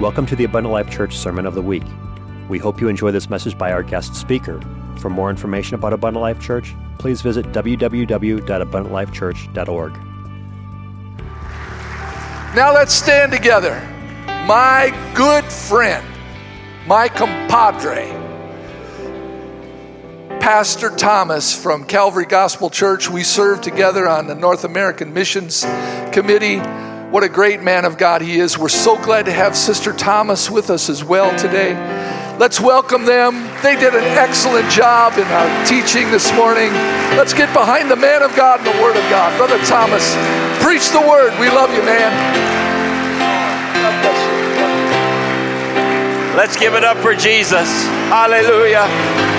Welcome to the Abundant Life Church Sermon of the Week. We hope you enjoy this message by our guest speaker. For more information about Abundant Life Church, please visit www.abundantlifechurch.org. Now let's stand together. My good friend, my compadre, Pastor Thomas from Calvary Gospel Church. We serve together on the North American Missions Committee. What a great man of God he is. We're so glad to have Sister Thomas with us as well today. Let's welcome them. They did an excellent job in our teaching this morning. Let's get behind the man of God and the Word of God. Brother Thomas, preach the Word. We love you, man. Let's give it up for Jesus. Hallelujah.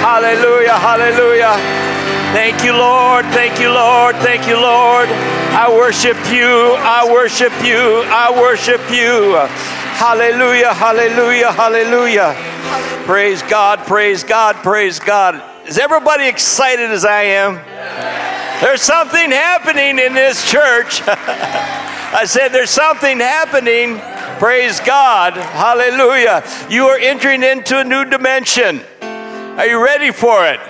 Hallelujah. Hallelujah. Thank you, Lord. Thank you, Lord. Thank you, Lord. I worship you. I worship you. I worship you. Hallelujah. Hallelujah. Hallelujah. Praise God. Praise God. Praise God. Is everybody excited as I am? There's something happening in this church. I said, There's something happening. Praise God. Hallelujah. You are entering into a new dimension. Are you ready for it?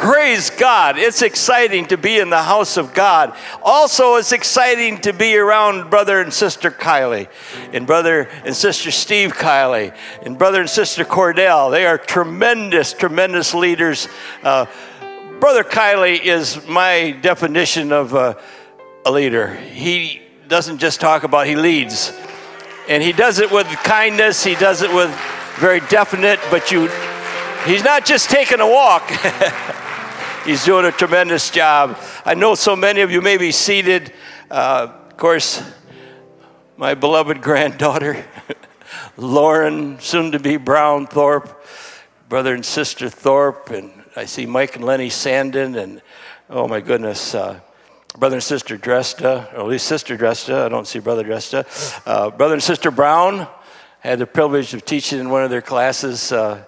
Praise God. It's exciting to be in the house of God. Also, it's exciting to be around brother and sister Kylie, and brother and sister Steve Kylie, and brother and sister Cordell. They are tremendous, tremendous leaders. Uh, brother Kylie is my definition of a, a leader. He doesn't just talk about, he leads. And he does it with kindness, he does it with very definite, but you, he's not just taking a walk. He's doing a tremendous job. I know so many of you may be seated. Uh, of course, my beloved granddaughter, Lauren, soon to be Brown Thorpe, brother and sister Thorpe, and I see Mike and Lenny Sandin, and oh my goodness, uh, brother and sister Dresta, or at least sister Dresta. I don't see brother Dresta. Uh, brother and sister Brown. had the privilege of teaching in one of their classes uh,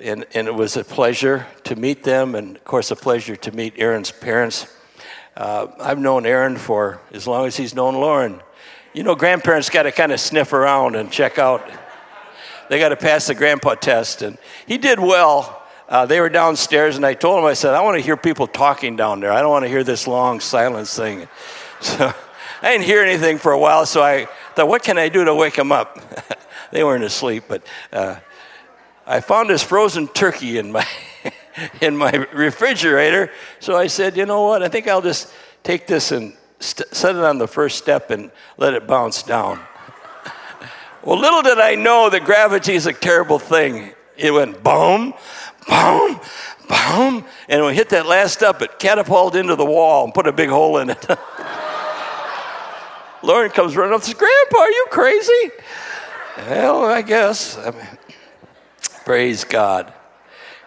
and, and it was a pleasure to meet them, and of course, a pleasure to meet Aaron's parents. Uh, I've known Aaron for as long as he's known Lauren. You know, grandparents got to kind of sniff around and check out. They got to pass the grandpa test, and he did well. Uh, they were downstairs, and I told him, I said, I want to hear people talking down there. I don't want to hear this long silence thing. So I didn't hear anything for a while, so I thought, what can I do to wake them up? they weren't asleep, but uh, I found this frozen turkey in my in my refrigerator. So I said, you know what? I think I'll just take this and st- set it on the first step and let it bounce down. well, little did I know that gravity is a terrible thing. It went boom, boom, boom, and when it hit that last step, it catapulted into the wall and put a big hole in it. Lauren comes running up and says, Grandpa, are you crazy? Well, I guess. I mean, Praise God.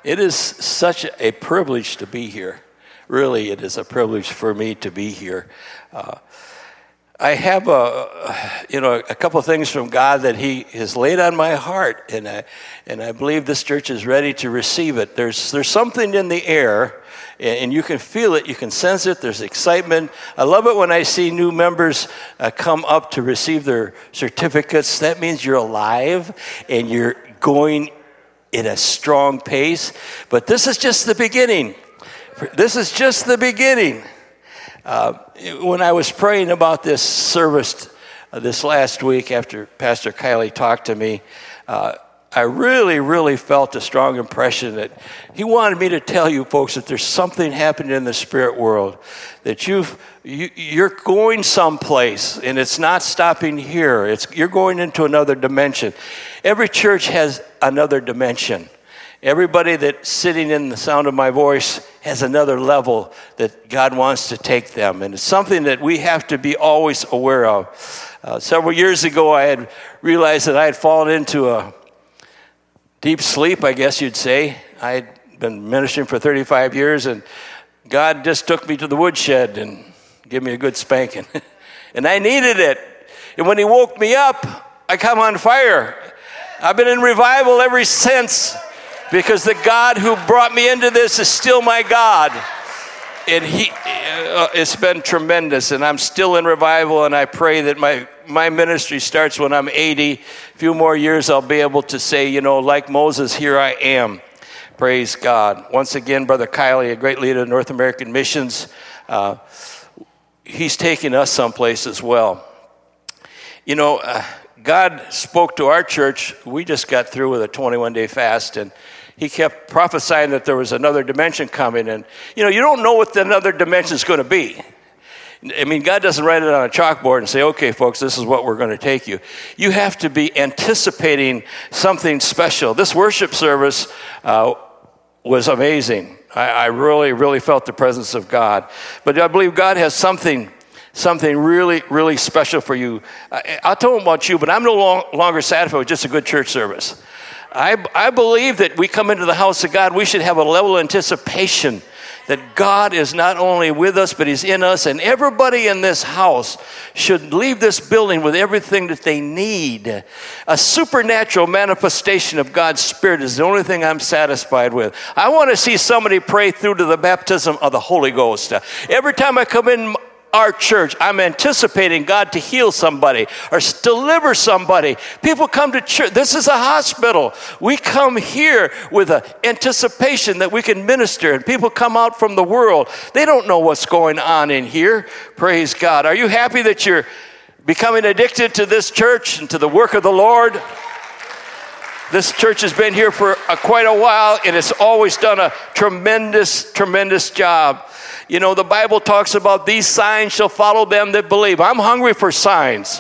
It is such a privilege to be here. Really, it is a privilege for me to be here. Uh, I have a, you know, a couple things from God that He has laid on my heart, and I, and I believe this church is ready to receive it. There's, there's something in the air, and you can feel it, you can sense it. There's excitement. I love it when I see new members uh, come up to receive their certificates. That means you're alive and you're going in a strong pace. But this is just the beginning. This is just the beginning. Uh, when I was praying about this service uh, this last week after Pastor Kylie talked to me, uh, I really, really felt a strong impression that he wanted me to tell you folks that there's something happening in the spirit world, that you've, you, you're going someplace and it's not stopping here. It's, you're going into another dimension. Every church has another dimension. Everybody that's sitting in the sound of my voice has another level that God wants to take them. And it's something that we have to be always aware of. Uh, several years ago, I had realized that I had fallen into a deep sleep, I guess you'd say. I'd been ministering for 35 years, and God just took me to the woodshed and gave me a good spanking. and I needed it. And when He woke me up, I come on fire. I've been in revival ever since because the God who brought me into this is still my God. And he, uh, it's been tremendous, and I'm still in revival, and I pray that my my ministry starts when I'm 80. A few more years, I'll be able to say, you know, like Moses, here I am. Praise God. Once again, Brother Kiley, a great leader of North American Missions, uh, he's taking us someplace as well. You know, uh, God spoke to our church. We just got through with a 21 day fast, and he kept prophesying that there was another dimension coming. And, you know, you don't know what the another dimension is going to be. I mean, God doesn't write it on a chalkboard and say, okay, folks, this is what we're going to take you. You have to be anticipating something special. This worship service uh, was amazing. I, I really, really felt the presence of God. But I believe God has something something really, really special for you. I'll tell them about you, but I'm no long, longer satisfied with just a good church service. I, I believe that we come into the house of God, we should have a level of anticipation that God is not only with us, but He's in us, and everybody in this house should leave this building with everything that they need. A supernatural manifestation of God's Spirit is the only thing I'm satisfied with. I want to see somebody pray through to the baptism of the Holy Ghost. Every time I come in our church. I'm anticipating God to heal somebody or deliver somebody. People come to church. This is a hospital. We come here with an anticipation that we can minister, and people come out from the world. They don't know what's going on in here. Praise God. Are you happy that you're becoming addicted to this church and to the work of the Lord? This church has been here for a, quite a while, and it's always done a tremendous, tremendous job. You know, the Bible talks about these signs shall follow them that believe. I'm hungry for signs.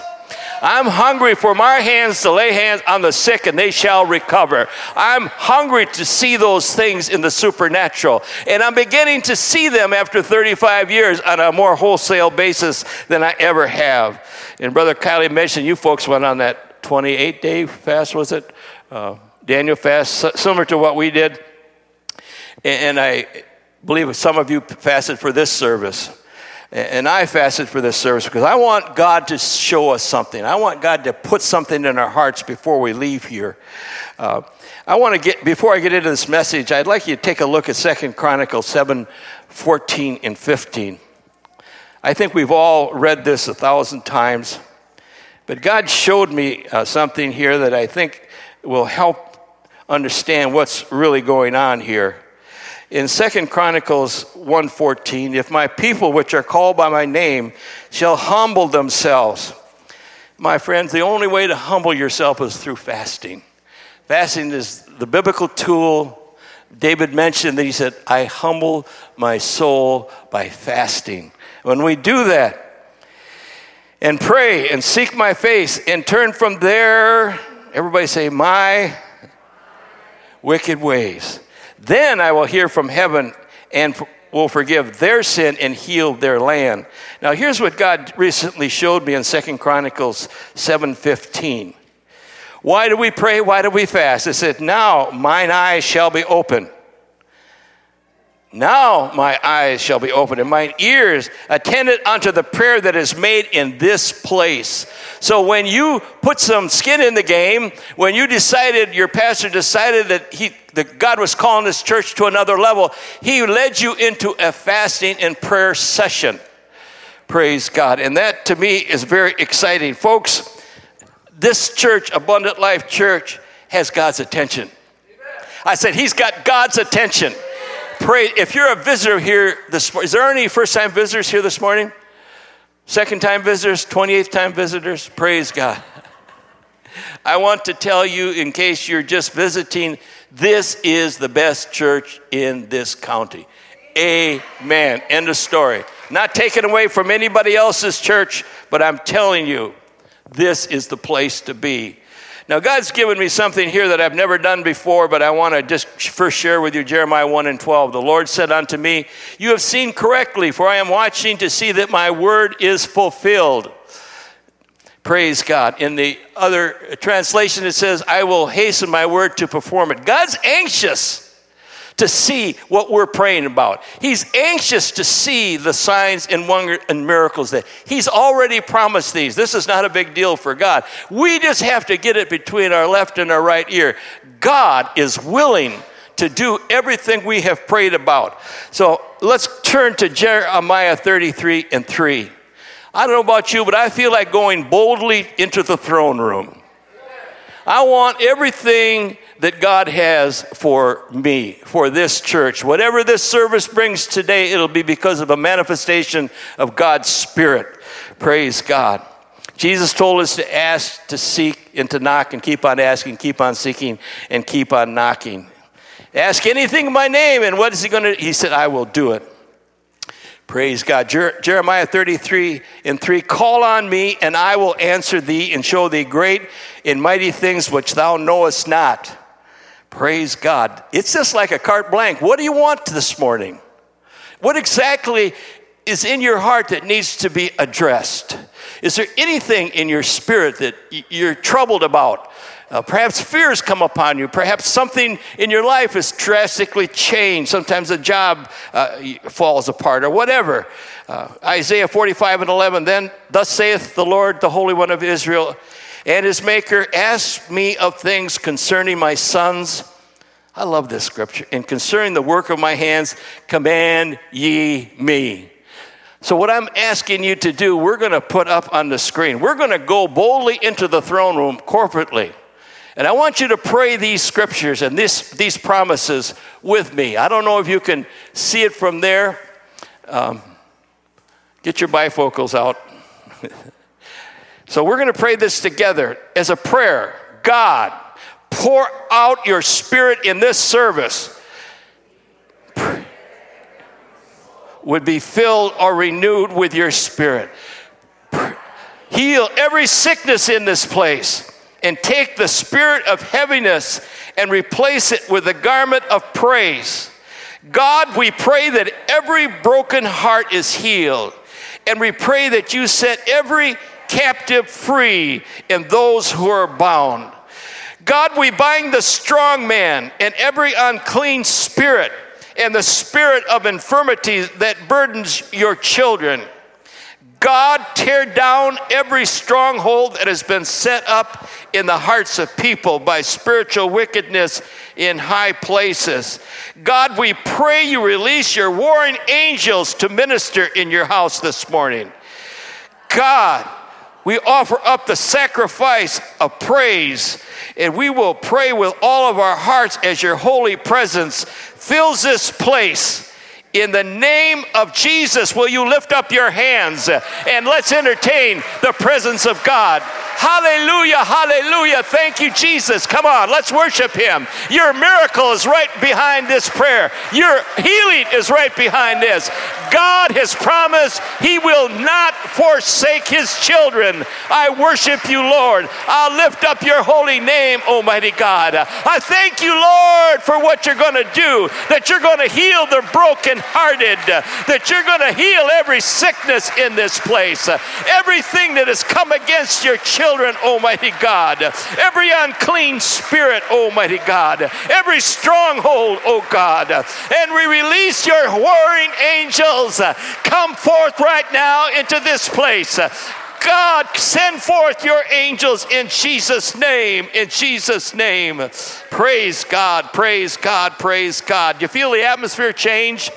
I'm hungry for my hands to lay hands on the sick and they shall recover. I'm hungry to see those things in the supernatural. And I'm beginning to see them after 35 years on a more wholesale basis than I ever have. And Brother Kylie mentioned you folks went on that 28 day fast, was it? Uh, Daniel fast, similar to what we did. And I believe some of you fasted for this service. And I fasted for this service because I want God to show us something. I want God to put something in our hearts before we leave here. Uh, I want to get, before I get into this message, I'd like you to take a look at Second Chronicles 7 14 and 15. I think we've all read this a thousand times, but God showed me uh, something here that I think will help understand what's really going on here in Second Chronicles 1:14, if my people which are called by my name shall humble themselves. My friends, the only way to humble yourself is through fasting. Fasting is the biblical tool. David mentioned that he said, I humble my soul by fasting. When we do that and pray and seek my face and turn from there, everybody say, my wicked ways then I will hear from heaven and will forgive their sin and heal their land. Now here's what God recently showed me in Second Chronicles 7:15. Why do we pray? Why do we fast? It said, "Now mine eyes shall be open." Now my eyes shall be opened and mine ears attended unto the prayer that is made in this place. So when you put some skin in the game, when you decided, your pastor decided that he that God was calling this church to another level, he led you into a fasting and prayer session. Praise God. And that to me is very exciting. Folks, this church, Abundant Life Church, has God's attention. I said, He's got God's attention. Pray. If you're a visitor here this morning, is there any first time visitors here this morning? Second time visitors, 28th time visitors? Praise God. I want to tell you, in case you're just visiting, this is the best church in this county. Amen. End of story. Not taken away from anybody else's church, but I'm telling you, this is the place to be. Now, God's given me something here that I've never done before, but I want to just first share with you Jeremiah 1 and 12. The Lord said unto me, You have seen correctly, for I am watching to see that my word is fulfilled. Praise God. In the other translation, it says, I will hasten my word to perform it. God's anxious to see what we're praying about. He's anxious to see the signs and wonder and miracles that He's already promised these. This is not a big deal for God. We just have to get it between our left and our right ear. God is willing to do everything we have prayed about. So let's turn to Jeremiah 33 and 3. I don't know about you, but I feel like going boldly into the throne room. I want everything that God has for me, for this church. Whatever this service brings today, it'll be because of a manifestation of God's Spirit. Praise God. Jesus told us to ask, to seek, and to knock, and keep on asking, keep on seeking, and keep on knocking. Ask anything in my name, and what is he going to? He said, I will do it. Praise God. Jer- Jeremiah 33 and 3 Call on me, and I will answer thee and show thee great and mighty things which thou knowest not. Praise God. It's just like a carte blank. What do you want this morning? What exactly is in your heart that needs to be addressed? Is there anything in your spirit that you're troubled about? Uh, perhaps fears come upon you. Perhaps something in your life has drastically changed. Sometimes a job uh, falls apart or whatever. Uh, Isaiah 45 and 11 Then, thus saith the Lord, the Holy One of Israel, and his Maker, asked me of things concerning my sons. I love this scripture. And concerning the work of my hands, command ye me. So, what I'm asking you to do, we're going to put up on the screen. We're going to go boldly into the throne room corporately. And I want you to pray these scriptures and this, these promises with me. I don't know if you can see it from there. Um, get your bifocals out. so we're going to pray this together as a prayer. God, pour out your spirit in this service. Would be filled or renewed with your spirit. Heal every sickness in this place and take the spirit of heaviness and replace it with a garment of praise. God, we pray that every broken heart is healed, and we pray that you set every captive free and those who are bound. God, we bind the strong man and every unclean spirit and the spirit of infirmity that burdens your children. God, tear down every stronghold that has been set up in the hearts of people by spiritual wickedness in high places. God, we pray you release your warring angels to minister in your house this morning. God, we offer up the sacrifice of praise, and we will pray with all of our hearts as your holy presence fills this place in the name of Jesus, will you lift up your hands and let's entertain the presence of God? Hallelujah, hallelujah. Thank you, Jesus. Come on, let's worship Him. Your miracle is right behind this prayer, your healing is right behind this. God has promised He will not forsake His children. I worship you, Lord. I'll lift up your holy name, Almighty God. I thank you, Lord, for what you're going to do, that you're going to heal the brokenhearted, that you're going to heal every sickness in this place, everything that has come against your children Almighty God. Every unclean spirit, Almighty God. Every stronghold, oh God. And we release your warring angels. Come forth right now into this place. God, send forth your angels in Jesus' name. In Jesus' name. Praise God, praise God, praise God. You feel the atmosphere change?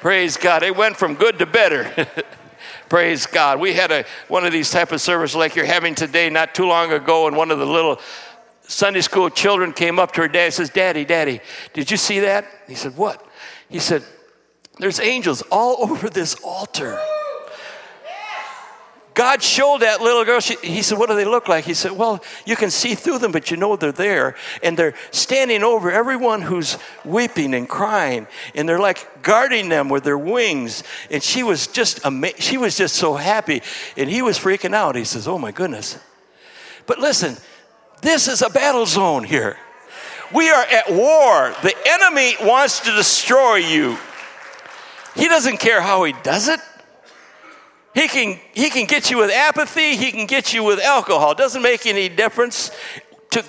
Praise God. It went from good to better. Praise God. We had a, one of these type of services like you're having today not too long ago, and one of the little Sunday school children came up to her dad and says, Daddy, Daddy, did you see that? He said, What? He said, There's angels all over this altar. God showed that little girl, she, he said, What do they look like? He said, Well, you can see through them, but you know they're there. And they're standing over everyone who's weeping and crying. And they're like guarding them with their wings. And she was just amazed. She was just so happy. And he was freaking out. He says, Oh my goodness. But listen, this is a battle zone here. We are at war. The enemy wants to destroy you. He doesn't care how he does it. He can, he can get you with apathy, he can get you with alcohol. It doesn't make any difference to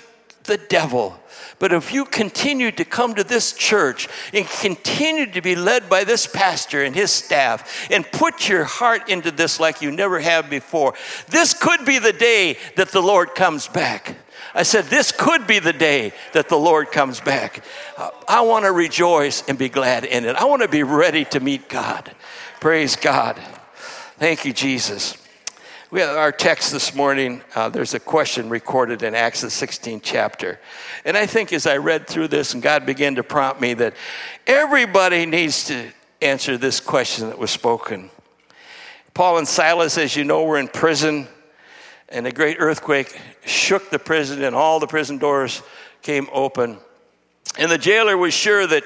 the devil. But if you continue to come to this church and continue to be led by this pastor and his staff and put your heart into this like you never have before, this could be the day that the Lord comes back. I said, This could be the day that the Lord comes back. I want to rejoice and be glad in it. I want to be ready to meet God. Praise God. Thank you, Jesus. We have our text this morning. Uh, there's a question recorded in Acts the 16th chapter. And I think as I read through this and God began to prompt me that everybody needs to answer this question that was spoken. Paul and Silas, as you know, were in prison and a great earthquake shook the prison, and all the prison doors came open. And the jailer was sure that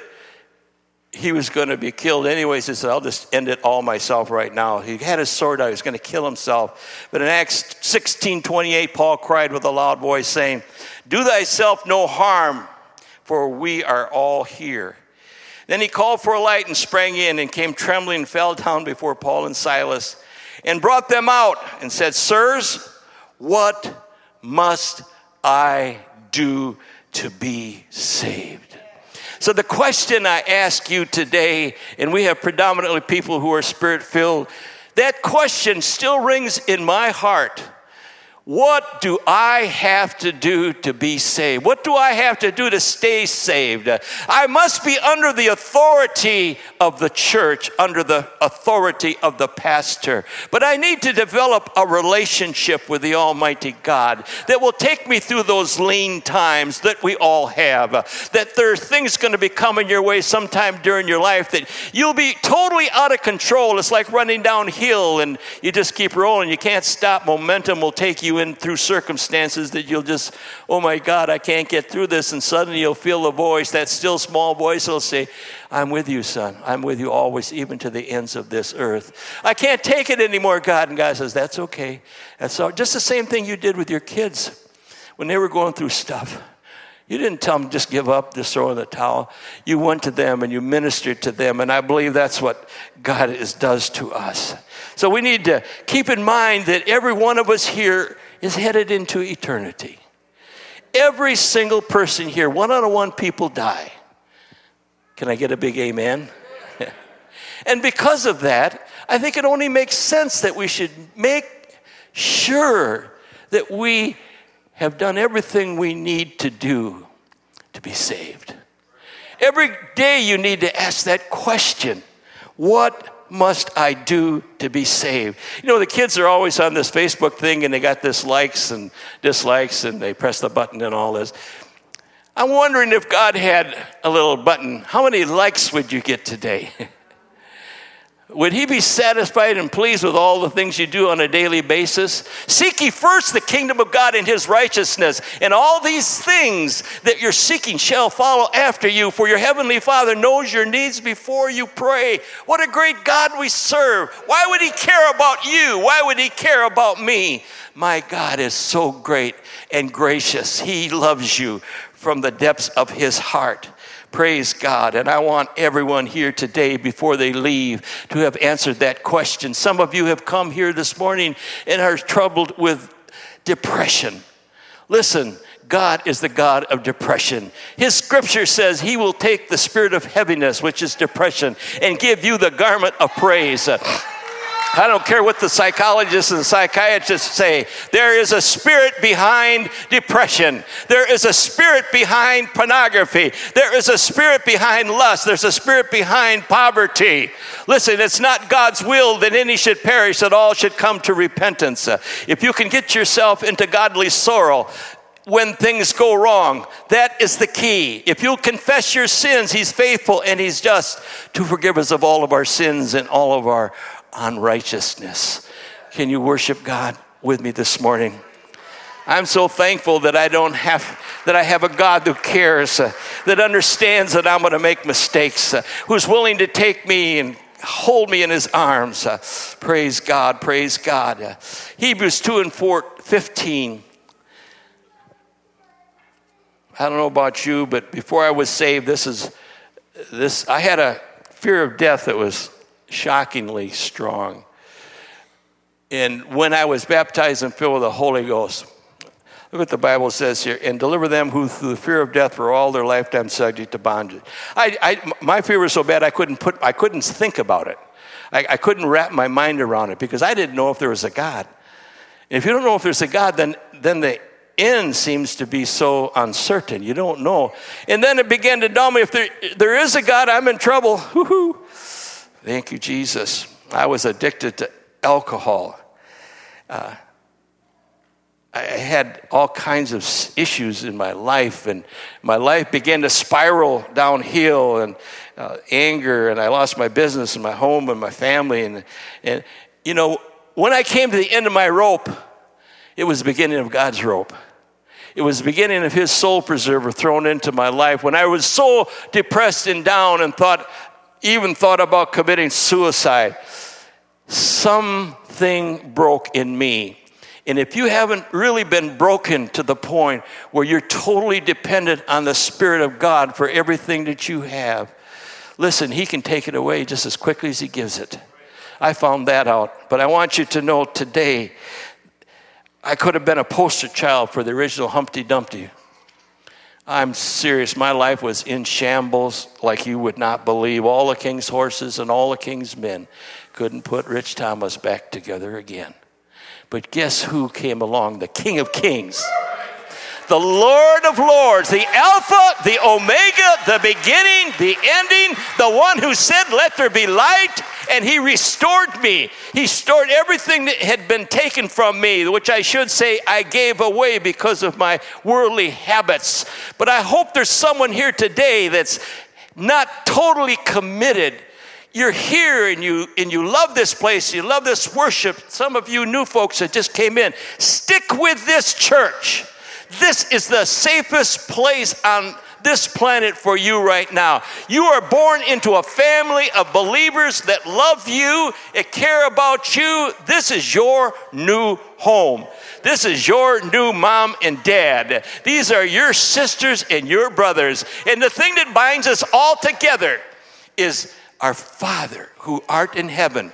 he was going to be killed anyways. He said, I'll just end it all myself right now. He had his sword out, he was going to kill himself. But in Acts 16 28, Paul cried with a loud voice, saying, Do thyself no harm, for we are all here. Then he called for a light and sprang in and came trembling and fell down before Paul and Silas and brought them out and said, Sirs, what must I do to be saved? So, the question I ask you today, and we have predominantly people who are spirit filled, that question still rings in my heart. What do I have to do to be saved? What do I have to do to stay saved? I must be under the authority of the church, under the authority of the pastor. But I need to develop a relationship with the Almighty God that will take me through those lean times that we all have. That there are things going to be coming your way sometime during your life that you'll be totally out of control. It's like running downhill and you just keep rolling. You can't stop. Momentum will take you in through circumstances that you'll just, oh my God, I can't get through this. And suddenly you'll feel a voice, that still small voice will say, I'm with you, son. I'm with you always, even to the ends of this earth. I can't take it anymore, God. And God says, That's okay. That's all. Just the same thing you did with your kids when they were going through stuff. You didn't tell them just give up, just throw in the towel. You went to them and you ministered to them. And I believe that's what God is, does to us. So we need to keep in mind that every one of us here is headed into eternity. Every single person here, one out of one people die. Can I get a big amen? and because of that, I think it only makes sense that we should make sure that we have done everything we need to do to be saved. Every day you need to ask that question What must I do to be saved? You know, the kids are always on this Facebook thing and they got this likes and dislikes and they press the button and all this. I'm wondering if God had a little button, how many likes would you get today? Would he be satisfied and pleased with all the things you do on a daily basis? Seek ye first the kingdom of God and his righteousness, and all these things that you're seeking shall follow after you, for your heavenly Father knows your needs before you pray. What a great God we serve. Why would he care about you? Why would he care about me? My God is so great and gracious. He loves you from the depths of his heart. Praise God. And I want everyone here today, before they leave, to have answered that question. Some of you have come here this morning and are troubled with depression. Listen, God is the God of depression. His scripture says he will take the spirit of heaviness, which is depression, and give you the garment of praise. I don't care what the psychologists and psychiatrists say. There is a spirit behind depression. There is a spirit behind pornography. There is a spirit behind lust. There's a spirit behind poverty. Listen, it's not God's will that any should perish, that all should come to repentance. If you can get yourself into godly sorrow, when things go wrong. That is the key. If you'll confess your sins, He's faithful and He's just to forgive us of all of our sins and all of our, unrighteousness. Can you worship God with me this morning? I'm so thankful that I don't have that I have a God who cares, uh, that understands that I'm going to make mistakes, uh, who's willing to take me and hold me in his arms. Uh, praise God, praise God. Uh, Hebrews 2 and 4, 15. I don't know about you, but before I was saved, this is this I had a fear of death that was shockingly strong. And when I was baptized and filled with the Holy Ghost, look what the Bible says here, and deliver them who through the fear of death were all their lifetime subject to bondage. I, I, my fear was so bad I couldn't put, I couldn't think about it. I, I couldn't wrap my mind around it because I didn't know if there was a God. And if you don't know if there's a God, then, then the end seems to be so uncertain. You don't know. And then it began to dawn me if there, there is a God, I'm in trouble. Woo-hoo. Thank you, Jesus. I was addicted to alcohol. Uh, I had all kinds of issues in my life, and my life began to spiral downhill, and uh, anger, and I lost my business, and my home, and my family, and and you know when I came to the end of my rope, it was the beginning of God's rope. It was the beginning of His soul preserver thrown into my life. When I was so depressed and down, and thought, even thought about committing suicide, something broke in me and if you haven't really been broken to the point where you're totally dependent on the Spirit of God for everything that you have, listen, He can take it away just as quickly as He gives it. I found that out. But I want you to know today, I could have been a poster child for the original Humpty Dumpty. I'm serious. My life was in shambles like you would not believe. All the king's horses and all the king's men couldn't put Rich Thomas back together again. But guess who came along? The King of Kings. The Lord of Lords, the Alpha, the Omega, the beginning, the ending, the one who said, Let there be light, and He restored me. He restored everything that had been taken from me, which I should say I gave away because of my worldly habits. But I hope there's someone here today that's not totally committed. You're here and you and you love this place. You love this worship. Some of you new folks that just came in. Stick with this church. This is the safest place on this planet for you right now. You are born into a family of believers that love you and care about you. This is your new home. This is your new mom and dad. These are your sisters and your brothers. And the thing that binds us all together is our Father who art in heaven.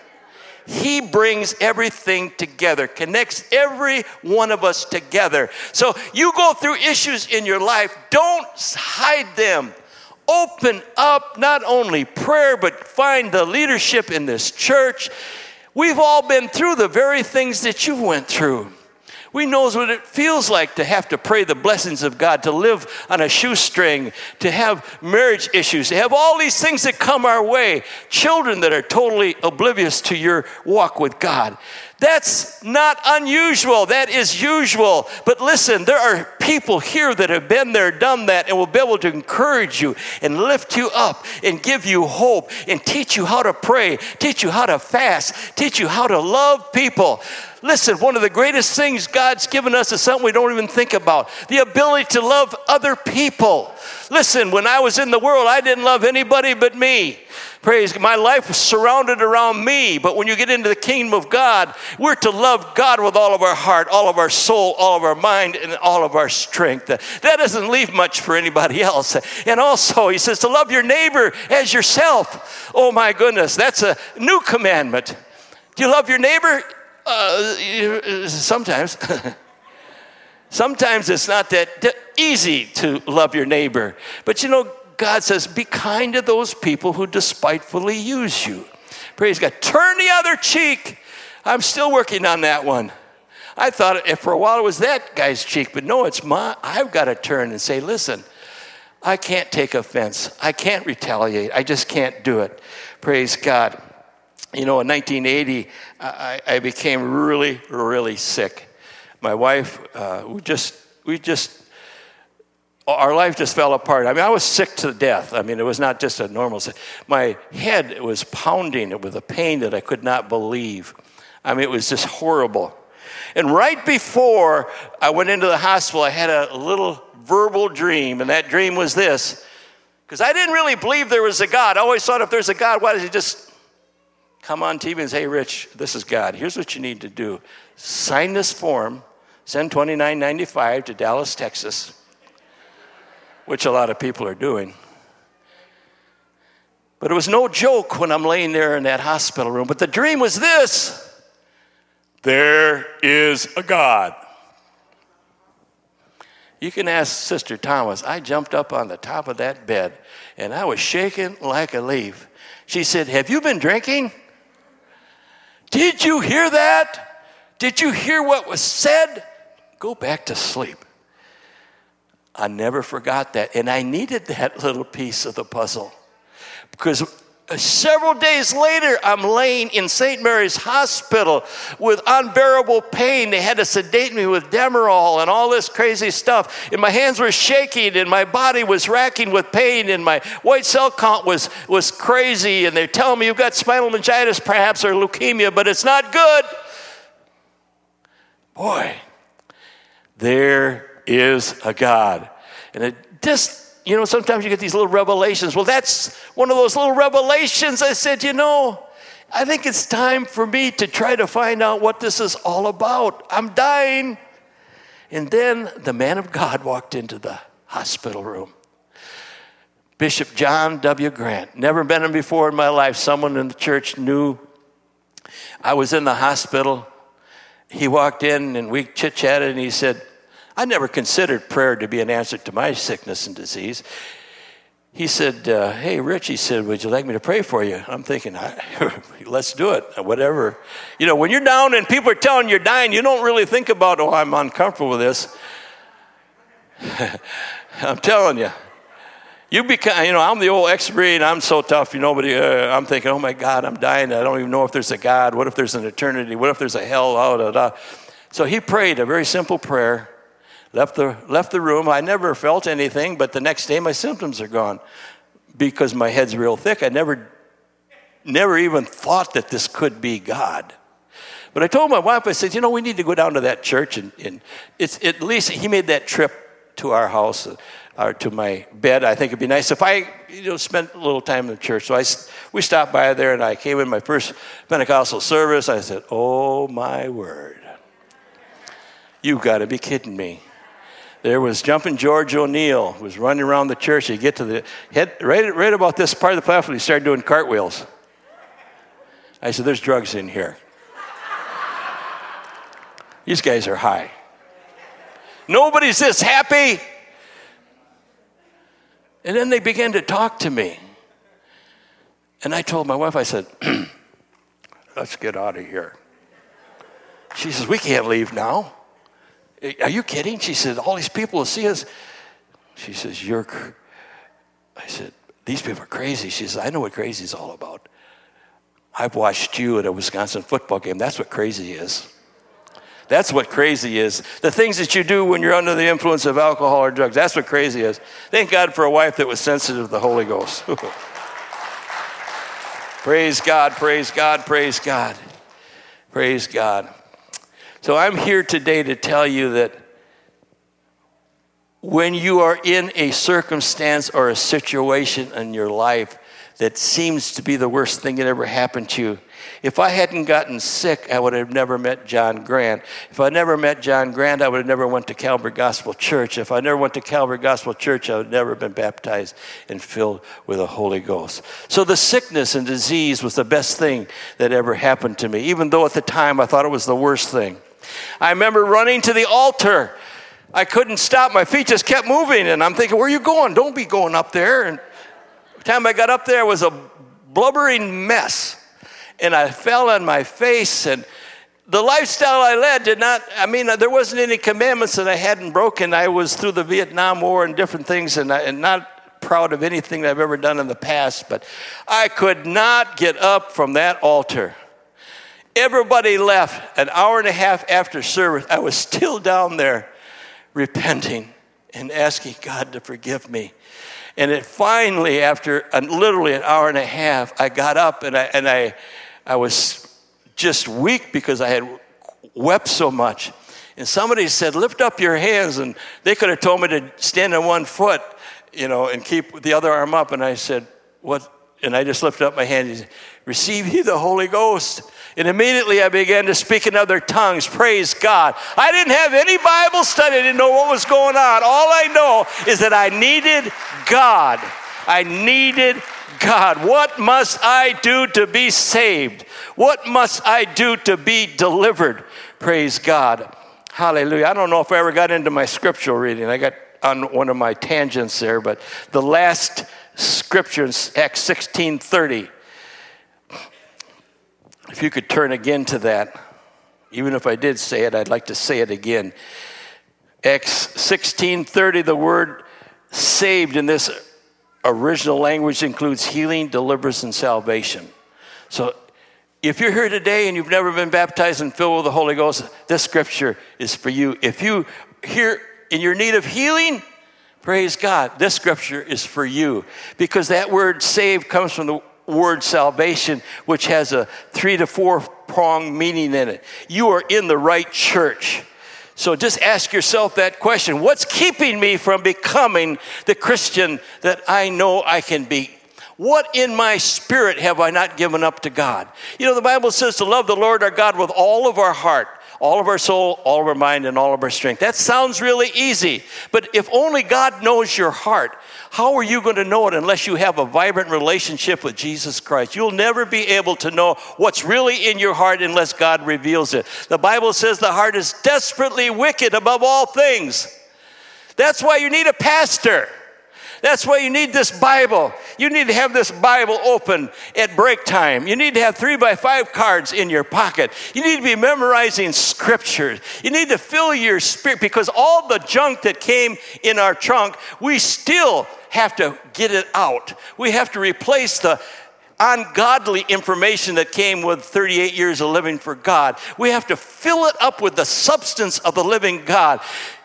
He brings everything together, connects every one of us together. So you go through issues in your life, don't hide them. Open up not only prayer, but find the leadership in this church. We've all been through the very things that you went through. We knows what it feels like to have to pray the blessings of God, to live on a shoestring, to have marriage issues, to have all these things that come our way, children that are totally oblivious to your walk with God. That's not unusual. That is usual. But listen, there are people here that have been there, done that, and will be able to encourage you and lift you up and give you hope and teach you how to pray, teach you how to fast, teach you how to love people. Listen, one of the greatest things God's given us is something we don't even think about the ability to love other people. Listen, when I was in the world, I didn't love anybody but me. Praise. My life was surrounded around me. But when you get into the kingdom of God, we're to love God with all of our heart, all of our soul, all of our mind, and all of our strength. That doesn't leave much for anybody else. And also, he says to love your neighbor as yourself. Oh my goodness, that's a new commandment. Do you love your neighbor? Uh, sometimes. sometimes it's not that easy to love your neighbor. But you know, God says, be kind to those people who despitefully use you. Praise God. Turn the other cheek. I'm still working on that one. I thought for a while it was that guy's cheek, but no, it's my, I've got to turn and say, listen, I can't take offense. I can't retaliate. I just can't do it. Praise God you know, in 1980, I, I became really, really sick. My wife, uh, we just, we just, our life just fell apart. I mean, I was sick to death. I mean, it was not just a normal sick. My head was pounding with a pain that I could not believe. I mean, it was just horrible. And right before I went into the hospital, I had a little verbal dream, and that dream was this. Because I didn't really believe there was a God. I always thought if there's a God, why does he just come on TV and say, hey, Rich, this is God. Here's what you need to do sign this form, send 2995 to Dallas, Texas, which a lot of people are doing. But it was no joke when I'm laying there in that hospital room. But the dream was this there is a God. You can ask Sister Thomas. I jumped up on the top of that bed and I was shaking like a leaf. She said, Have you been drinking? Did you hear that? Did you hear what was said? Go back to sleep. I never forgot that. And I needed that little piece of the puzzle because several days later, I'm laying in St. Mary's Hospital with unbearable pain. They had to sedate me with Demerol and all this crazy stuff. And my hands were shaking and my body was racking with pain and my white cell count was, was crazy. And they're telling me you've got spinal meningitis perhaps or leukemia, but it's not good. Boy, there is a God. And it just you know, sometimes you get these little revelations. Well, that's one of those little revelations. I said, you know, I think it's time for me to try to find out what this is all about. I'm dying. And then the man of God walked into the hospital room. Bishop John W. Grant. Never met him before in my life. Someone in the church knew I was in the hospital. He walked in and we chit chatted and he said, I never considered prayer to be an answer to my sickness and disease. He said, uh, Hey, Rich, he said, Would you like me to pray for you? I'm thinking, Let's do it, whatever. You know, when you're down and people are telling you're dying, you don't really think about, Oh, I'm uncomfortable with this. I'm telling you. You become, you know, I'm the old ex-breed. I'm so tough. You nobody. Uh, I'm thinking, oh my God, I'm dying. I don't even know if there's a God. What if there's an eternity? What if there's a hell? Oh, da, da. So he prayed a very simple prayer left the, left the room. I never felt anything, but the next day my symptoms are gone because my head's real thick. I never, never even thought that this could be God. But I told my wife, I said, you know, we need to go down to that church. And, and it's, at least he made that trip to our house uh, or to my bed. I think it'd be nice if I, you know, spent a little time in the church. So I, we stopped by there and I came in my first Pentecostal service. I said, oh my word. You've got to be kidding me there was jumping George O'Neill who was running around the church. He get to the head right, right about this part of the platform. He started doing cartwheels. I said, "There's drugs in here. These guys are high. Nobody's this happy." And then they began to talk to me. And I told my wife, I said, let's get out of here. She says, We can't leave now. Are you kidding? She said, All these people will see us. She says, You're. Cr-. I said, These people are crazy. She says, I know what crazy is all about. I've watched you at a Wisconsin football game. That's what crazy is. That's what crazy is. The things that you do when you're under the influence of alcohol or drugs, that's what crazy is. Thank God for a wife that was sensitive to the Holy Ghost. praise God, praise God, praise God. Praise God. So I'm here today to tell you that when you are in a circumstance or a situation in your life that seems to be the worst thing that ever happened to you, if I hadn't gotten sick, I would have never met John Grant. If I never met John Grant, I would have never went to Calvary Gospel Church. If I never went to Calvary Gospel Church, I would have never been baptized and filled with the Holy Ghost. So the sickness and disease was the best thing that ever happened to me, even though at the time I thought it was the worst thing. I remember running to the altar. I couldn't stop. My feet just kept moving. And I'm thinking, where are you going? Don't be going up there. And the time I got up there was a blubbering mess. And I fell on my face. And the lifestyle I led did not, I mean, there wasn't any commandments that I hadn't broken. I was through the Vietnam War and different things and, I, and not proud of anything I've ever done in the past. But I could not get up from that altar. Everybody left an hour and a half after service. I was still down there repenting and asking God to forgive me. And it finally, after a, literally an hour and a half, I got up and I, and I, I was just weak because I had wept so much. And somebody said, Lift up your hands. And they could have told me to stand on one foot, you know, and keep the other arm up. And I said, What? And I just lifted up my hand. He said, Receive ye the Holy Ghost. And immediately I began to speak in other tongues. Praise God. I didn't have any Bible study, I didn't know what was going on. All I know is that I needed God. I needed God. What must I do to be saved? What must I do to be delivered? Praise God. Hallelujah. I don't know if I ever got into my scriptural reading. I got on one of my tangents there, but the last scripture in Acts 16 30 if you could turn again to that, even if I did say it, I'd like to say it again. Acts 16:30 the word saved in this original language includes healing, deliverance and salvation. So if you're here today and you've never been baptized and filled with the Holy Ghost, this scripture is for you. If you here in your need of healing, praise God, this scripture is for you because that word saved comes from the word salvation, which has a three to four prong meaning in it. You are in the right church. So just ask yourself that question What's keeping me from becoming the Christian that I know I can be? What in my spirit have I not given up to God? You know, the Bible says to love the Lord our God with all of our heart, all of our soul, all of our mind, and all of our strength. That sounds really easy, but if only God knows your heart, how are you going to know it unless you have a vibrant relationship with Jesus Christ? You'll never be able to know what's really in your heart unless God reveals it. The Bible says the heart is desperately wicked above all things. That's why you need a pastor. That's why you need this Bible. You need to have this Bible open at break time. You need to have three by five cards in your pocket. You need to be memorizing scriptures. You need to fill your spirit because all the junk that came in our trunk, we still have to get it out. We have to replace the ungodly information that came with 38 years of living for God. We have to fill it up with the substance of the living God.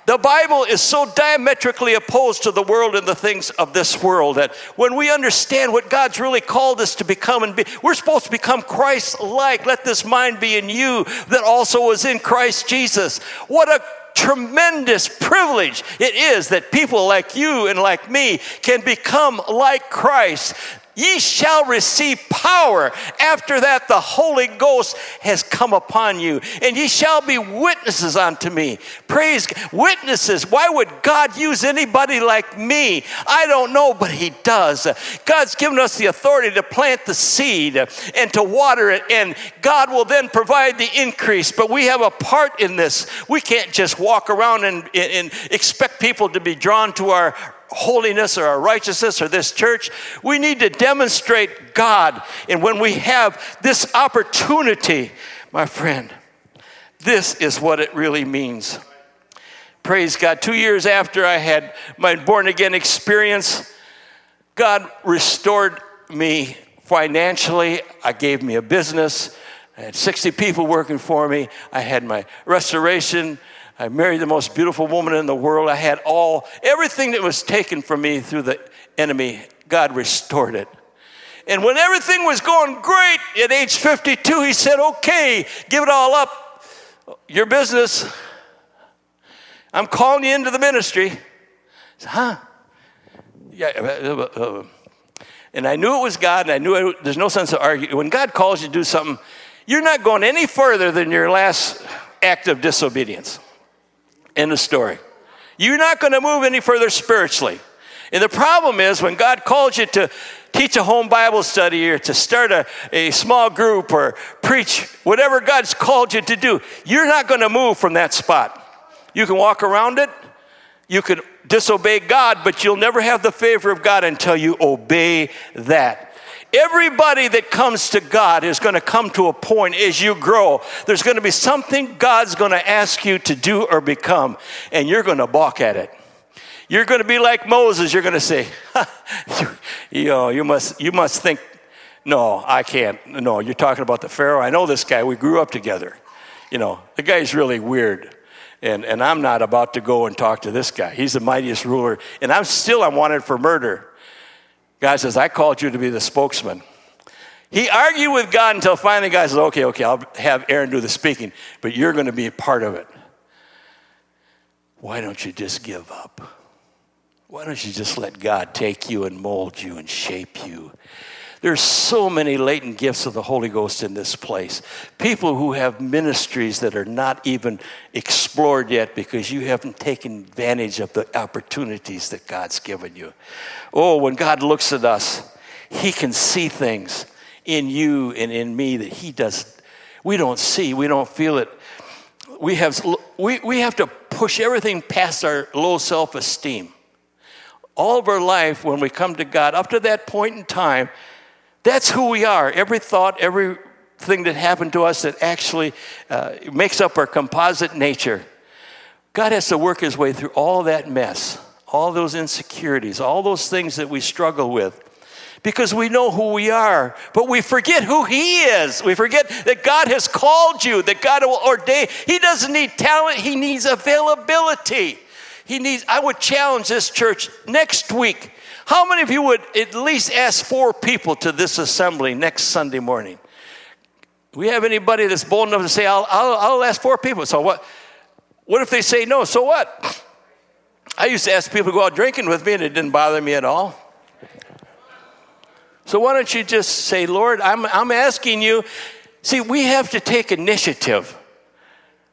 The Bible is so diametrically opposed to the world and the things of this world that when we understand what God's really called us to become and be, we're supposed to become Christ like. Let this mind be in you that also was in Christ Jesus. What a tremendous privilege it is that people like you and like me can become like Christ. Ye shall receive power. After that, the Holy Ghost has come upon you, and ye shall be witnesses unto me. Praise God. Witnesses. Why would God use anybody like me? I don't know, but He does. God's given us the authority to plant the seed and to water it, and God will then provide the increase. But we have a part in this. We can't just walk around and, and expect people to be drawn to our holiness or our righteousness or this church. We need to demonstrate God. And when we have this opportunity, my friend, this is what it really means. Praise God. Two years after I had my born again experience, God restored me financially. I gave me a business. I had 60 people working for me. I had my restoration I married the most beautiful woman in the world. I had all, everything that was taken from me through the enemy, God restored it. And when everything was going great at age 52, he said, Okay, give it all up. Your business. I'm calling you into the ministry. Said, huh? Yeah. Uh, uh, uh. And I knew it was God, and I knew it, there's no sense of arguing. When God calls you to do something, you're not going any further than your last act of disobedience. End of story. You're not going to move any further spiritually. And the problem is when God calls you to teach a home Bible study or to start a, a small group or preach whatever God's called you to do, you're not going to move from that spot. You can walk around it, you can disobey God, but you'll never have the favor of God until you obey that. Everybody that comes to God is going to come to a point as you grow. There's going to be something God's going to ask you to do or become, and you're going to balk at it. You're going to be like Moses. You're going to say, you, know, you must, you must think, no, I can't. No, you're talking about the Pharaoh. I know this guy. We grew up together. You know, the guy's really weird. And, and I'm not about to go and talk to this guy. He's the mightiest ruler. And I'm still, I'm wanted for murder. God says, I called you to be the spokesman. He argued with God until finally God says, okay, okay, I'll have Aaron do the speaking, but you're going to be a part of it. Why don't you just give up? Why don't you just let God take you and mold you and shape you? There's so many latent gifts of the Holy Ghost in this place. People who have ministries that are not even explored yet because you haven't taken advantage of the opportunities that God's given you. Oh, when God looks at us, He can see things in you and in me that He does. We don't see, we don't feel it. We have, we, we have to push everything past our low self esteem. All of our life, when we come to God, up to that point in time, that's who we are. Every thought, everything that happened to us that actually uh, makes up our composite nature. God has to work his way through all that mess, all those insecurities, all those things that we struggle with. Because we know who we are, but we forget who He is. We forget that God has called you, that God will ordain. He doesn't need talent, He needs availability. He needs, I would challenge this church next week. How many of you would at least ask four people to this assembly next Sunday morning? We have anybody that's bold enough to say, I'll, I'll, I'll ask four people. So what? What if they say no? So what? I used to ask people to go out drinking with me and it didn't bother me at all. So why don't you just say, Lord, I'm, I'm asking you. See, we have to take initiative.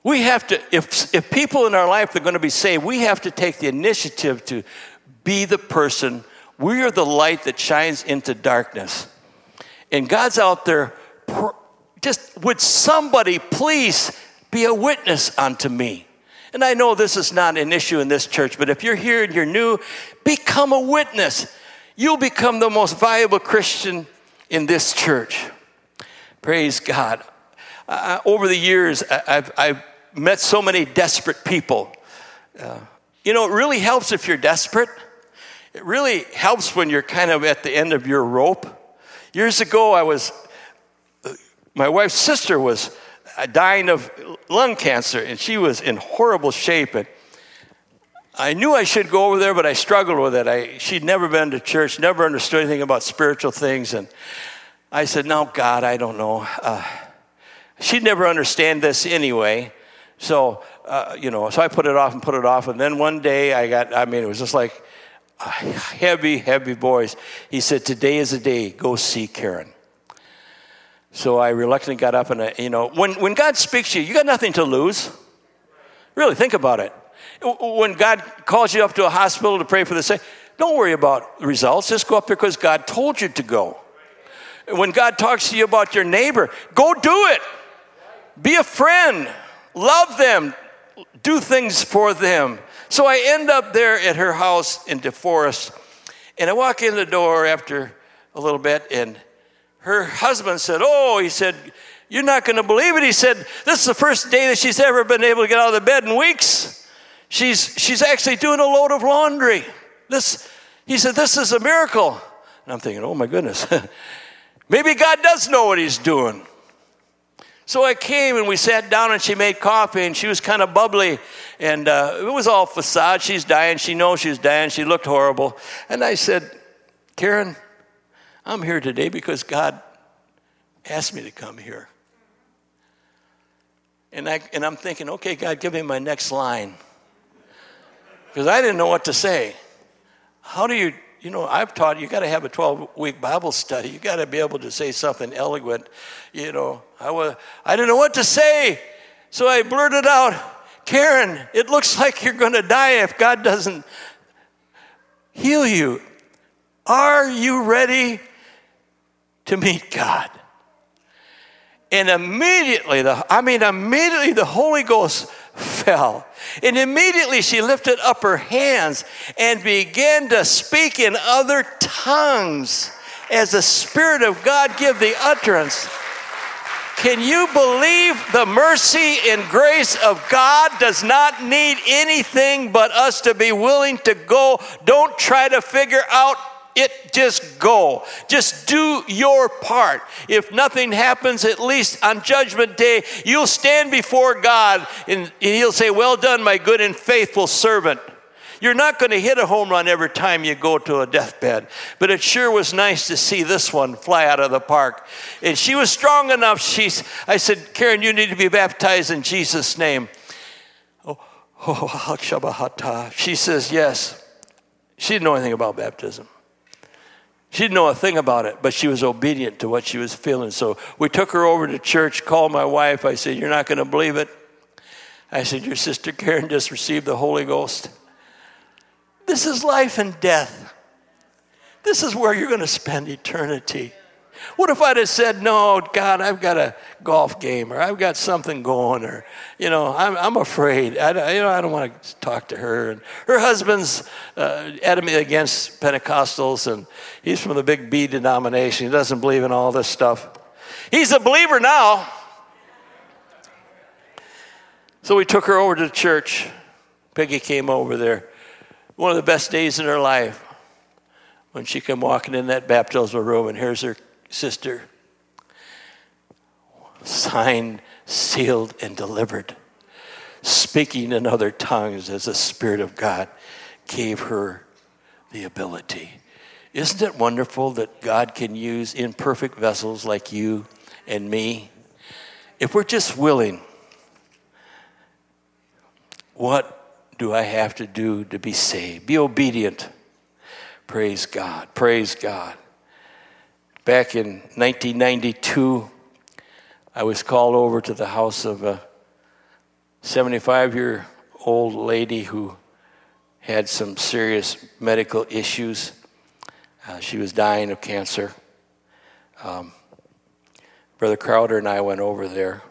We have to, if, if people in our life are going to be saved, we have to take the initiative to be the person. We are the light that shines into darkness. And God's out there, just would somebody please be a witness unto me? And I know this is not an issue in this church, but if you're here and you're new, become a witness. You'll become the most valuable Christian in this church. Praise God. Uh, over the years, I've, I've, met so many desperate people. Uh, you know, it really helps if you're desperate. It really helps when you're kind of at the end of your rope. Years ago, I was, my wife's sister was uh, dying of lung cancer, and she was in horrible shape. And I knew I should go over there, but I struggled with it. I, she'd never been to church, never understood anything about spiritual things. And I said, No, God, I don't know. Uh, she'd never understand this anyway. So, uh, you know, so I put it off and put it off. And then one day I got, I mean, it was just like a heavy, heavy voice. He said, Today is the day, go see Karen. So I reluctantly got up and, I, you know, when, when God speaks to you, you got nothing to lose. Really, think about it. When God calls you up to a hospital to pray for the sick, don't worry about results. Just go up there because God told you to go. When God talks to you about your neighbor, go do it. Be a friend. Love them. Do things for them. So I end up there at her house in DeForest, and I walk in the door after a little bit, and her husband said, Oh, he said, You're not going to believe it. He said, This is the first day that she's ever been able to get out of the bed in weeks. She's, she's actually doing a load of laundry. This, he said, This is a miracle. And I'm thinking, Oh my goodness. Maybe God does know what He's doing. So I came and we sat down and she made coffee and she was kind of bubbly and uh, it was all facade. She's dying. She knows she's dying. She looked horrible. And I said, Karen, I'm here today because God asked me to come here. And, I, and I'm thinking, okay, God, give me my next line because I didn't know what to say. How do you, you know, I've taught you got to have a 12 week Bible study. You got to be able to say something eloquent. You know, I, was, I didn't know what to say. So I blurted out, Karen, it looks like you're going to die if God doesn't heal you. Are you ready to meet God? And immediately, the, I mean, immediately the Holy Ghost fell. And immediately she lifted up her hands and began to speak in other tongues as the Spirit of God give the utterance. Can you believe the mercy and grace of God does not need anything but us to be willing to go? Don't try to figure out it just go. Just do your part. If nothing happens, at least on Judgment Day, you'll stand before God and He'll say, Well done, my good and faithful servant. You're not going to hit a home run every time you go to a deathbed, but it sure was nice to see this one fly out of the park. And she was strong enough. She's, I said, Karen, you need to be baptized in Jesus' name. Oh, oh, she says, Yes. She didn't know anything about baptism. She didn't know a thing about it, but she was obedient to what she was feeling. So we took her over to church, called my wife. I said, You're not going to believe it. I said, Your sister Karen just received the Holy Ghost. This is life and death. This is where you're going to spend eternity. What if I'd have said, No, God, I've got a golf game or I've got something going or, you know, I'm, I'm afraid. I, you know, I don't want to talk to her. And her husband's uh, against Pentecostals and he's from the big B denomination. He doesn't believe in all this stuff. He's a believer now. So we took her over to the church Peggy came over there. One of the best days in her life when she came walking in that baptismal room, and here's her sister, signed, sealed, and delivered, speaking in other tongues as the Spirit of God gave her the ability. Isn't it wonderful that God can use imperfect vessels like you and me? If we're just willing, what do I have to do to be saved? Be obedient. Praise God. Praise God. Back in 1992, I was called over to the house of a 75 year old lady who had some serious medical issues. Uh, she was dying of cancer. Um, Brother Crowder and I went over there.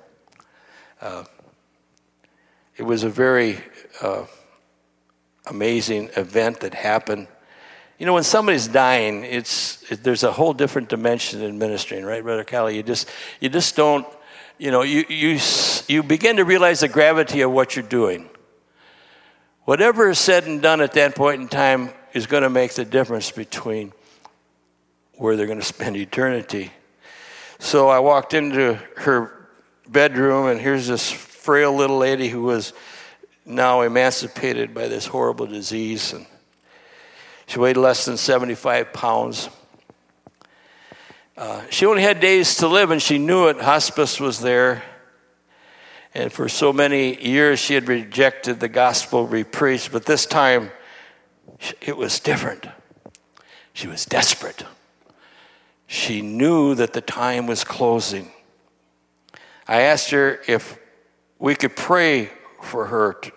Uh, it was a very uh, amazing event that happened. You know, when somebody's dying, it's it, there's a whole different dimension in ministering, right, Brother Kelly? You just you just don't, you know, you you you begin to realize the gravity of what you're doing. Whatever is said and done at that point in time is going to make the difference between where they're going to spend eternity. So I walked into her bedroom, and here's this frail little lady who was now emancipated by this horrible disease. And she weighed less than 75 pounds. Uh, she only had days to live, and she knew it. Hospice was there. And for so many years, she had rejected the gospel we preached, but this time it was different. She was desperate. She knew that the time was closing. I asked her if we could pray for her to,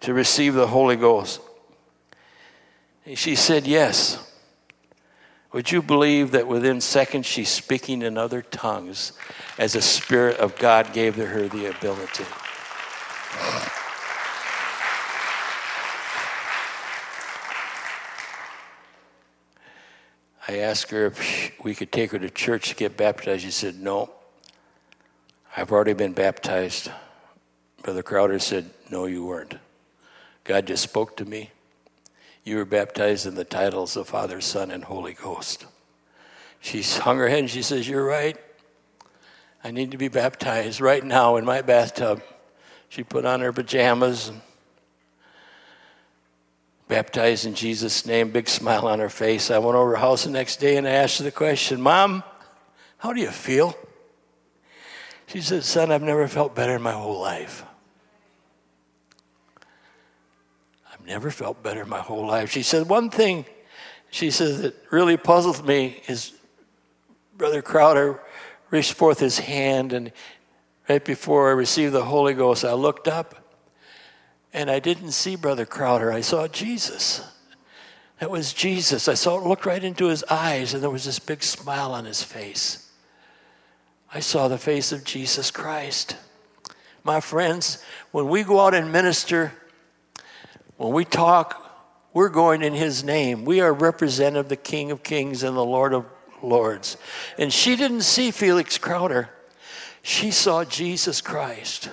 to receive the Holy Ghost. And she said yes. Would you believe that within seconds she's speaking in other tongues as the Spirit of God gave her the ability? I asked her if we could take her to church to get baptized. She said, No, I've already been baptized. Brother Crowder said, No, you weren't. God just spoke to me. You were baptized in the titles of Father, Son, and Holy Ghost. She hung her head and she says, You're right. I need to be baptized right now in my bathtub. She put on her pajamas and baptized in Jesus' name, big smile on her face. I went over her house the next day and I asked her the question, Mom, how do you feel? She said, Son, I've never felt better in my whole life. I've never felt better in my whole life. She said, One thing, she says, that really puzzled me is Brother Crowder reached forth his hand, and right before I received the Holy Ghost, I looked up and I didn't see Brother Crowder. I saw Jesus. That was Jesus. I saw looked right into his eyes, and there was this big smile on his face. I saw the face of Jesus Christ. My friends, when we go out and minister, when we talk, we're going in his name. We are representative of the King of Kings and the Lord of Lords. And she didn't see Felix Crowder, she saw Jesus Christ.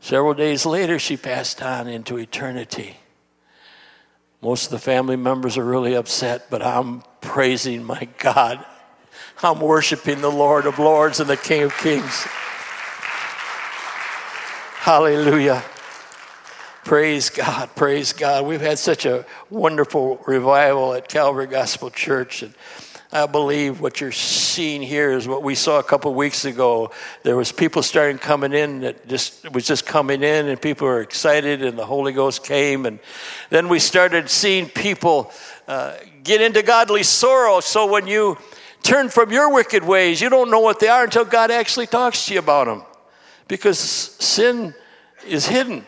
Several days later, she passed on into eternity. Most of the family members are really upset, but I'm praising my God. I'm worshiping the Lord of Lords and the King of Kings. Hallelujah. Praise God, praise God. We've had such a wonderful revival at Calvary Gospel Church. And I believe what you're seeing here is what we saw a couple weeks ago. There was people starting coming in that just was just coming in, and people were excited, and the Holy Ghost came, and then we started seeing people uh, get into godly sorrow. So when you turn from your wicked ways, you don't know what they are until God actually talks to you about them, because sin is hidden.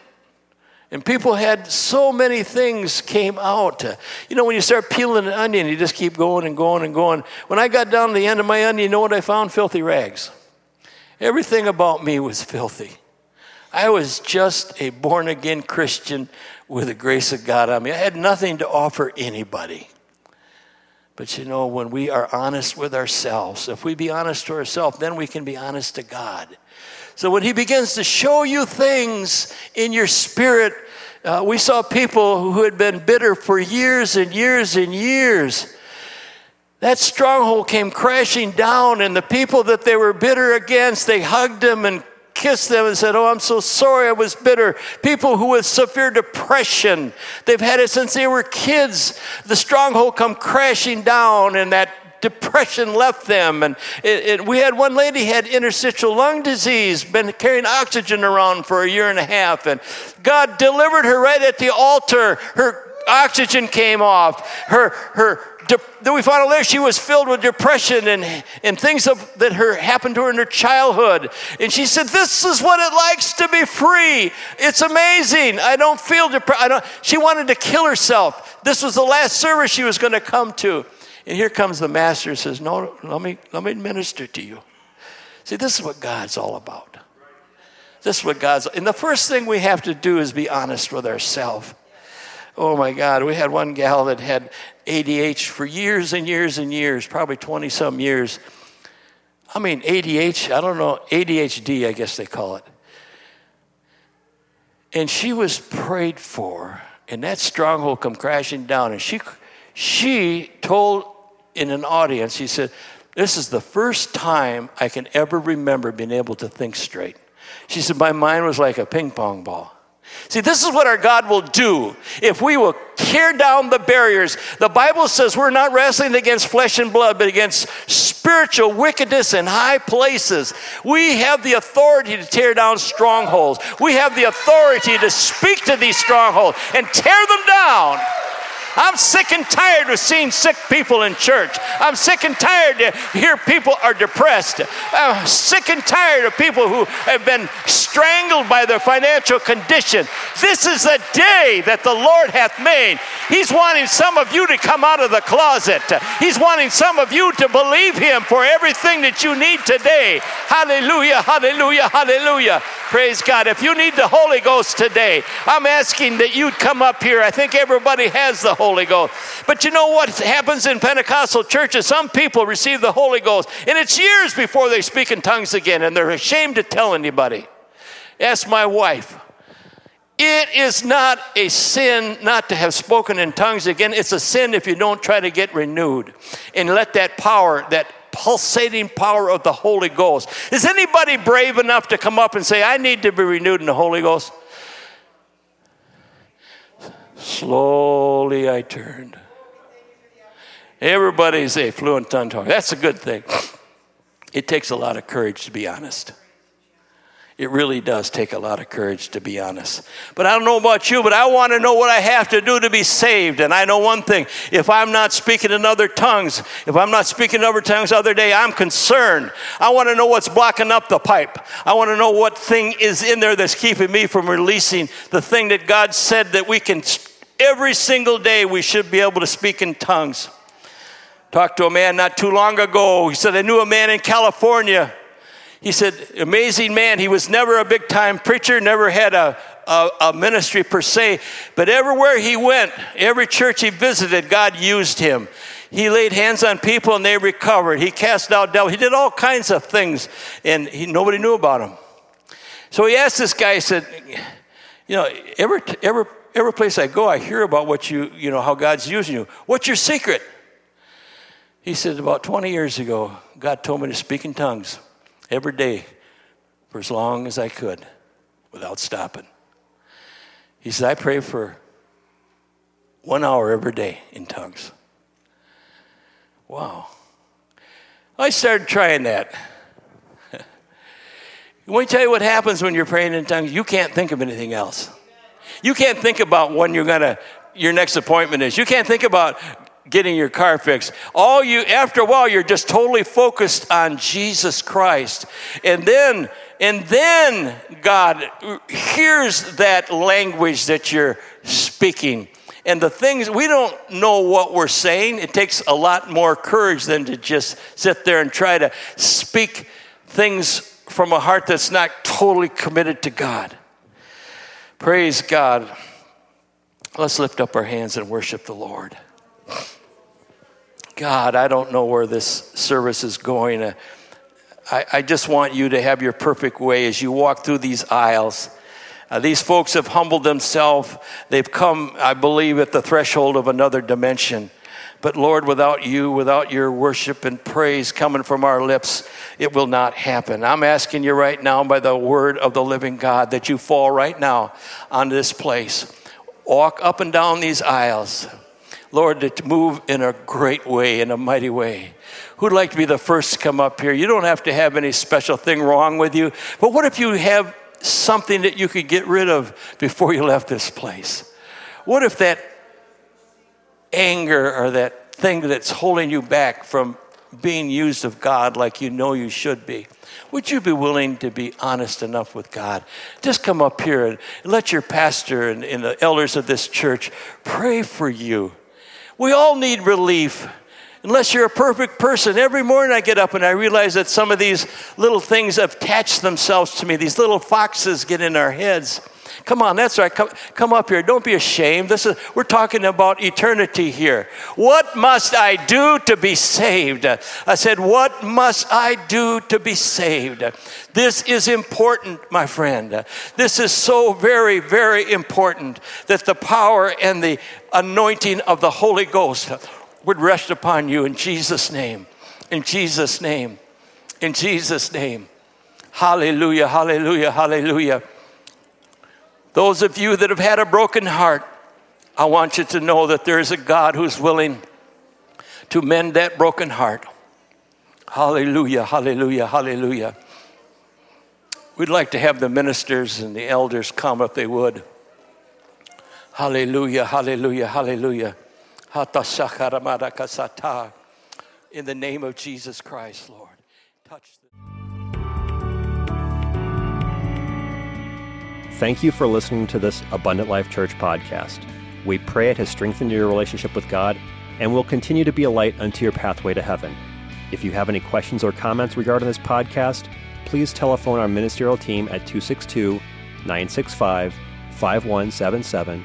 And people had so many things came out. You know, when you start peeling an onion, you just keep going and going and going. When I got down to the end of my onion, you know what I found? Filthy rags. Everything about me was filthy. I was just a born again Christian with the grace of God on me. I had nothing to offer anybody. But you know, when we are honest with ourselves, if we be honest to ourselves, then we can be honest to God. So when He begins to show you things in your spirit, uh, we saw people who had been bitter for years and years and years. That stronghold came crashing down, and the people that they were bitter against, they hugged them and kissed them and said, Oh, I'm so sorry I was bitter. People who with severe depression, they've had it since they were kids. The stronghold come crashing down, and that depression left them. And it, it, we had one lady had interstitial lung disease, been carrying oxygen around for a year and a half, and God delivered her right at the altar. Her oxygen came off. Her her then we found out later she was filled with depression and, and things of, that her, happened to her in her childhood. And she said, This is what it likes to be free. It's amazing. I don't feel depressed. She wanted to kill herself. This was the last service she was going to come to. And here comes the master and says, No, let me, let me minister to you. See, this is what God's all about. This is what God's, and the first thing we have to do is be honest with ourselves. Oh my God, we had one gal that had ADH for years and years and years, probably 20 some years. I mean, ADH, I don't know, ADHD, I guess they call it. And she was prayed for, and that stronghold come crashing down. And she, she told in an audience, she said, This is the first time I can ever remember being able to think straight. She said, My mind was like a ping pong ball. See, this is what our God will do if we will tear down the barriers. The Bible says we're not wrestling against flesh and blood, but against spiritual wickedness in high places. We have the authority to tear down strongholds, we have the authority to speak to these strongholds and tear them down. I'm sick and tired of seeing sick people in church. I'm sick and tired to hear people are depressed. I'm sick and tired of people who have been strangled by their financial condition. This is the day that the Lord hath made. He's wanting some of you to come out of the closet. He's wanting some of you to believe Him for everything that you need today. Hallelujah, hallelujah, hallelujah. Praise God. If you need the Holy Ghost today, I'm asking that you'd come up here. I think everybody has the Holy Ghost. But you know what happens in Pentecostal churches? Some people receive the Holy Ghost, and it's years before they speak in tongues again, and they're ashamed to tell anybody. Ask my wife. It is not a sin not to have spoken in tongues again. It's a sin if you don't try to get renewed and let that power, that pulsating power of the Holy Ghost. Is anybody brave enough to come up and say, I need to be renewed in the Holy Ghost? Slowly I turned. Everybody's a fluent tongue talker. That's a good thing. It takes a lot of courage to be honest. It really does take a lot of courage to be honest. But I don't know about you, but I want to know what I have to do to be saved. And I know one thing if I'm not speaking in other tongues, if I'm not speaking in other tongues the other day, I'm concerned. I want to know what's blocking up the pipe. I want to know what thing is in there that's keeping me from releasing the thing that God said that we can, every single day, we should be able to speak in tongues. Talked to a man not too long ago. He said, I knew a man in California he said, amazing man. He was never a big time preacher, never had a, a, a, ministry per se, but everywhere he went, every church he visited, God used him. He laid hands on people and they recovered. He cast out devils. He did all kinds of things, and he, nobody knew about him. So he asked this guy, he said, You know, every, every, every place I go, I hear about what you, you know, how God's using you. What's your secret? He said, About 20 years ago, God told me to speak in tongues every day for as long as I could without stopping. He said, I pray for one hour every day in tongues. Wow. I started trying that. Let me tell you what happens when you're praying in tongues. You can't think of anything else. You can't think about when you're gonna your next appointment is. You can't think about getting your car fixed. All you, after a while, you're just totally focused on Jesus Christ. And then, and then God hears that language that you're speaking. And the things, we don't know what we're saying. It takes a lot more courage than to just sit there and try to speak things from a heart that's not totally committed to God. Praise God. Let's lift up our hands and worship the Lord. God, I don't know where this service is going. Uh, I, I just want you to have your perfect way as you walk through these aisles. Uh, these folks have humbled themselves. They've come, I believe, at the threshold of another dimension. But Lord, without you, without your worship and praise coming from our lips, it will not happen. I'm asking you right now, by the word of the living God, that you fall right now on this place. Walk up and down these aisles. Lord, to move in a great way, in a mighty way. Who'd like to be the first to come up here? You don't have to have any special thing wrong with you, but what if you have something that you could get rid of before you left this place? What if that anger or that thing that's holding you back from being used of God like you know you should be? Would you be willing to be honest enough with God? Just come up here and let your pastor and, and the elders of this church pray for you. We all need relief unless you're a perfect person. Every morning I get up and I realize that some of these little things attach themselves to me. These little foxes get in our heads. Come on, that's right. Come, come up here. Don't be ashamed. This is we're talking about eternity here. What must I do to be saved? I said, What must I do to be saved? This is important, my friend. This is so very, very important that the power and the anointing of the Holy Ghost would rest upon you in Jesus' name. In Jesus' name. In Jesus' name. Hallelujah, hallelujah, hallelujah. Those of you that have had a broken heart, I want you to know that there is a God who's willing to mend that broken heart. Hallelujah, hallelujah, hallelujah. We'd like to have the ministers and the elders come if they would. Hallelujah, hallelujah, hallelujah. In the name of Jesus Christ, Lord. Touch the- Thank you for listening to this Abundant Life Church podcast. We pray it has strengthened your relationship with God and will continue to be a light unto your pathway to heaven. If you have any questions or comments regarding this podcast, please telephone our ministerial team at 262 965 5177